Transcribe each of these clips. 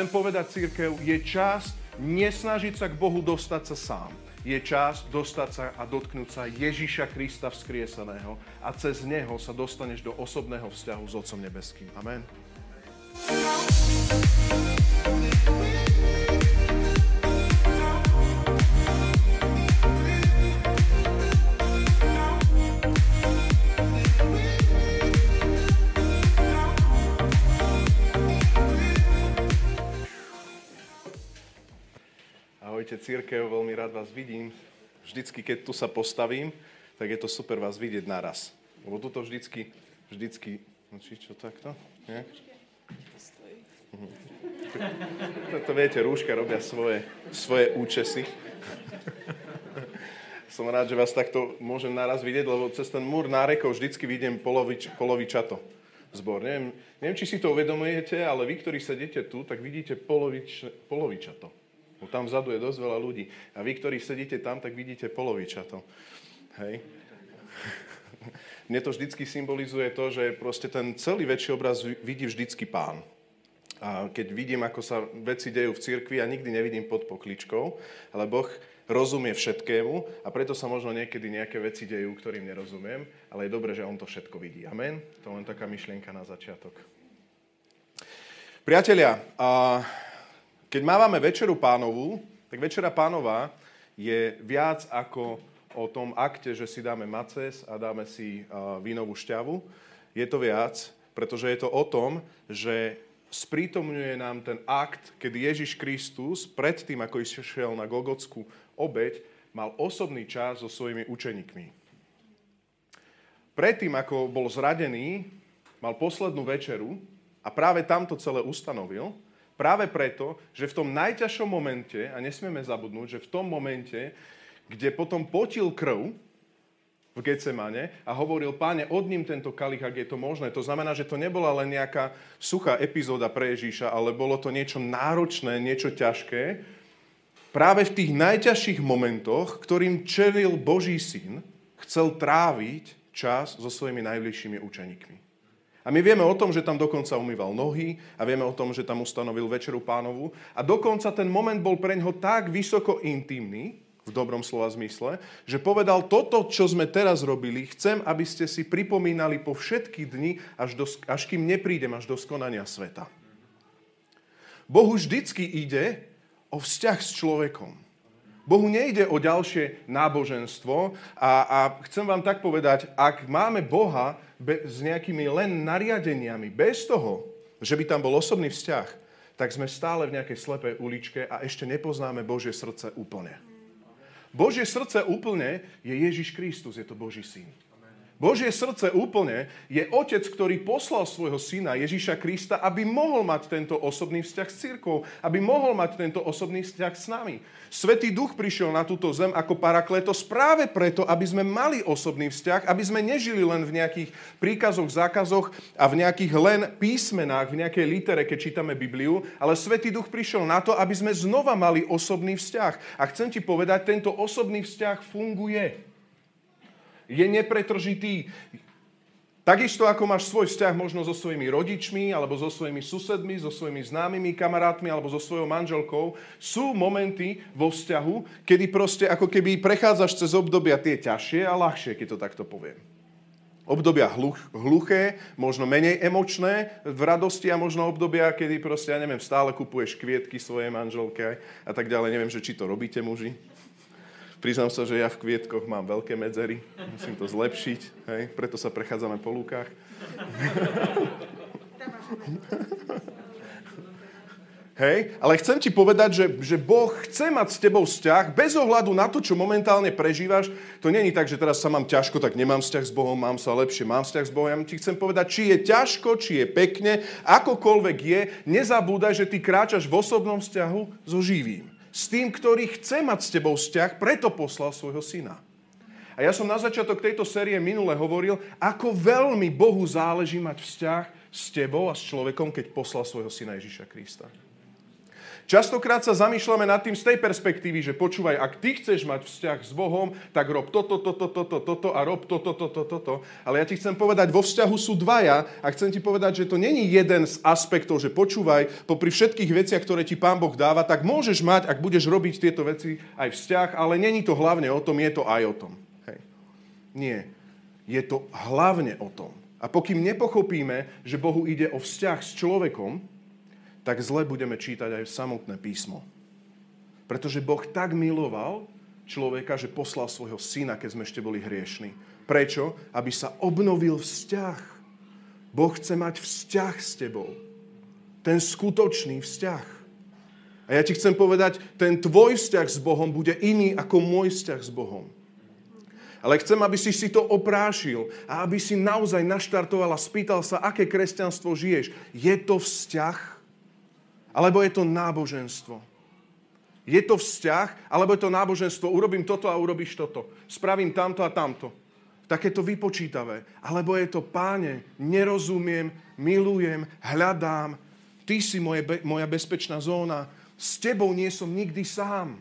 chcem povedať církev, je čas nesnažiť sa k Bohu dostať sa sám. Je čas dostať sa a dotknúť sa Ježíša Krista vzkrieseného a cez Neho sa dostaneš do osobného vzťahu s Otcom Nebeským. Amen. Ahojte církev, veľmi rád vás vidím. Vždycky, keď tu sa postavím, tak je to super vás vidieť naraz. Lebo tuto vždycky, vždycky, no či čo takto? Nie? Mhm. To, to viete, rúška robia svoje, svoje účesy. Som rád, že vás takto môžem naraz vidieť, lebo cez ten múr nárekov vždycky vidím polovič, polovičato zbor. Neviem, neviem, či si to uvedomujete, ale vy, ktorí sedíte tu, tak vidíte polovič, polovičato. Bo tam vzadu je dosť veľa ľudí. A vy, ktorí sedíte tam, tak vidíte poloviča to. Hej? Mne to vždycky symbolizuje to, že proste ten celý väčší obraz vidí vždycky pán. A keď vidím, ako sa veci dejú v cirkvi, ja nikdy nevidím pod pokličkou, ale Boh rozumie všetkému a preto sa možno niekedy nejaké veci dejú, ktorým nerozumiem, ale je dobré, že On to všetko vidí. Amen? To len taká myšlienka na začiatok. Priatelia, a keď mávame Večeru pánovú, tak Večera pánova je viac ako o tom akte, že si dáme maces a dáme si vínovú šťavu. Je to viac, pretože je to o tom, že sprítomňuje nám ten akt, kedy Ježiš Kristus predtým, ako išiel na Gogotskú obeď, mal osobný čas so svojimi učeníkmi. Predtým, ako bol zradený, mal poslednú večeru a práve tamto celé ustanovil – Práve preto, že v tom najťažšom momente, a nesmieme zabudnúť, že v tom momente, kde potom potil krv v Getsemane a hovoril, páne, odním tento kalich, ak je to možné. To znamená, že to nebola len nejaká suchá epizóda pre Ježíša, ale bolo to niečo náročné, niečo ťažké. Práve v tých najťažších momentoch, ktorým čelil Boží syn, chcel tráviť čas so svojimi najbližšími učeníkmi. A my vieme o tom, že tam dokonca umýval nohy a vieme o tom, že tam ustanovil večeru pánovu. A dokonca ten moment bol pre ňoho tak vysoko intimný, v dobrom slova zmysle, že povedal, toto, čo sme teraz robili, chcem, aby ste si pripomínali po všetky dni, až, do, až kým neprídem až do skonania sveta. Bohu vždycky ide o vzťah s človekom. Bohu nejde o ďalšie náboženstvo a, a chcem vám tak povedať, ak máme Boha be, s nejakými len nariadeniami, bez toho, že by tam bol osobný vzťah, tak sme stále v nejakej slepej uličke a ešte nepoznáme Božie srdce úplne. Božie srdce úplne je Ježiš Kristus, je to Boží syn. Božie srdce úplne je otec, ktorý poslal svojho syna Ježíša Krista, aby mohol mať tento osobný vzťah s církou, aby mohol mať tento osobný vzťah s nami. Svetý duch prišiel na túto zem ako parakletos práve preto, aby sme mali osobný vzťah, aby sme nežili len v nejakých príkazoch, zákazoch a v nejakých len písmenách, v nejakej litere, keď čítame Bibliu, ale Svetý duch prišiel na to, aby sme znova mali osobný vzťah. A chcem ti povedať, tento osobný vzťah funguje je nepretržitý. Takisto ako máš svoj vzťah možno so svojimi rodičmi, alebo so svojimi susedmi, so svojimi známymi kamarátmi, alebo so svojou manželkou, sú momenty vo vzťahu, kedy proste ako keby prechádzaš cez obdobia tie ťažšie a ľahšie, keď to takto poviem. Obdobia hluch, hluché, možno menej emočné v radosti a možno obdobia, kedy proste, ja neviem, stále kupuješ kvietky svojej manželke a tak ďalej. Neviem, že či to robíte muži. Priznám sa, že ja v kvietkoch mám veľké medzery, musím to zlepšiť, hej? preto sa prechádzame po lúkach. Hej, ale chcem ti povedať, že, že Boh chce mať s tebou vzťah bez ohľadu na to, čo momentálne prežívaš. To není tak, že teraz sa mám ťažko, tak nemám vzťah s Bohom, mám sa lepšie, mám vzťah s Bohom. Ja ti chcem povedať, či je ťažko, či je pekne, akokoľvek je, nezabúdaj, že ty kráčaš v osobnom vzťahu so živým s tým, ktorý chce mať s tebou vzťah, preto poslal svojho syna. A ja som na začiatok tejto série minule hovoril, ako veľmi Bohu záleží mať vzťah s tebou a s človekom, keď poslal svojho syna Ježiša Krista. Častokrát sa zamýšľame nad tým z tej perspektívy, že počúvaj, ak ty chceš mať vzťah s Bohom, tak rob toto, toto, toto, toto a rob toto, toto, toto. Ale ja ti chcem povedať, vo vzťahu sú dvaja a chcem ti povedať, že to není jeden z aspektov, že počúvaj, popri všetkých veciach, ktoré ti Pán Boh dáva, tak môžeš mať, ak budeš robiť tieto veci, aj vzťah, ale není to hlavne o tom, je to aj o tom. Hej. Nie. Je to hlavne o tom. A pokým nepochopíme, že Bohu ide o vzťah s človekom, tak zle budeme čítať aj samotné písmo. Pretože Boh tak miloval človeka, že poslal svojho syna, keď sme ešte boli hriešni. Prečo? Aby sa obnovil vzťah. Boh chce mať vzťah s tebou. Ten skutočný vzťah. A ja ti chcem povedať, ten tvoj vzťah s Bohom bude iný ako môj vzťah s Bohom. Ale chcem, aby si si to oprášil a aby si naozaj naštartoval a spýtal sa, aké kresťanstvo žiješ. Je to vzťah? Alebo je to náboženstvo? Je to vzťah, alebo je to náboženstvo, urobím toto a urobíš toto. Spravím tamto a tamto. Takéto vypočítavé. Alebo je to, páne, nerozumiem, milujem, hľadám, ty si moje, moja bezpečná zóna, s tebou nie som nikdy sám.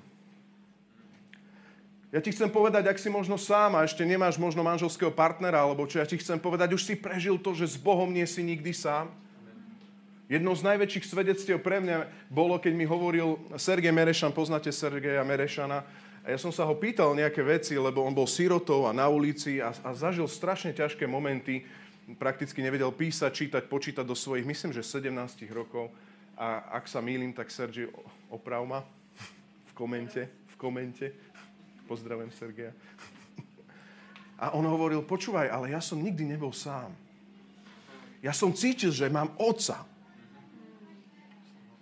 Ja ti chcem povedať, ak si možno sám a ešte nemáš možno manželského partnera, alebo čo ja ti chcem povedať, už si prežil to, že s Bohom nie si nikdy sám. Jednou z najväčších svedectiev pre mňa bolo, keď mi hovoril Sergej Merešan, poznáte Sergeja Merešana, a ja som sa ho pýtal nejaké veci, lebo on bol sirotou a na ulici a, a zažil strašne ťažké momenty, prakticky nevedel písať, čítať, počítať do svojich, myslím, že 17 rokov. A ak sa mýlim, tak Sergej, oprav ma v komente, v komente. Pozdravujem Sergeja. A on hovoril, počúvaj, ale ja som nikdy nebol sám. Ja som cítil, že mám otca.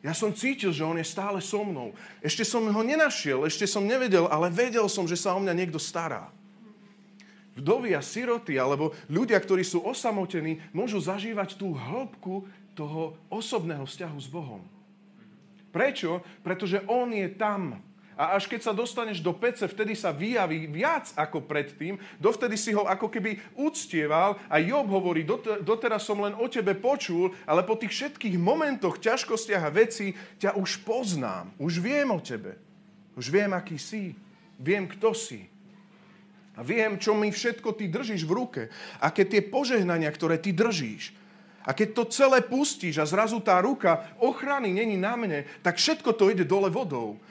Ja som cítil, že on je stále so mnou. Ešte som ho nenašiel, ešte som nevedel, ale vedel som, že sa o mňa niekto stará. Vdovy a siroty, alebo ľudia, ktorí sú osamotení, môžu zažívať tú hĺbku toho osobného vzťahu s Bohom. Prečo? Pretože on je tam. A až keď sa dostaneš do pece, vtedy sa vyjaví viac ako predtým. Dovtedy si ho ako keby uctieval a Job hovorí, doteraz som len o tebe počul, ale po tých všetkých momentoch, ťažkostiach a veci ťa už poznám. Už viem o tebe. Už viem, aký si. Viem, kto si. A viem, čo mi všetko ty držíš v ruke. Aké tie požehnania, ktoré ty držíš. A keď to celé pustíš a zrazu tá ruka ochrany není na mne, tak všetko to ide dole vodou.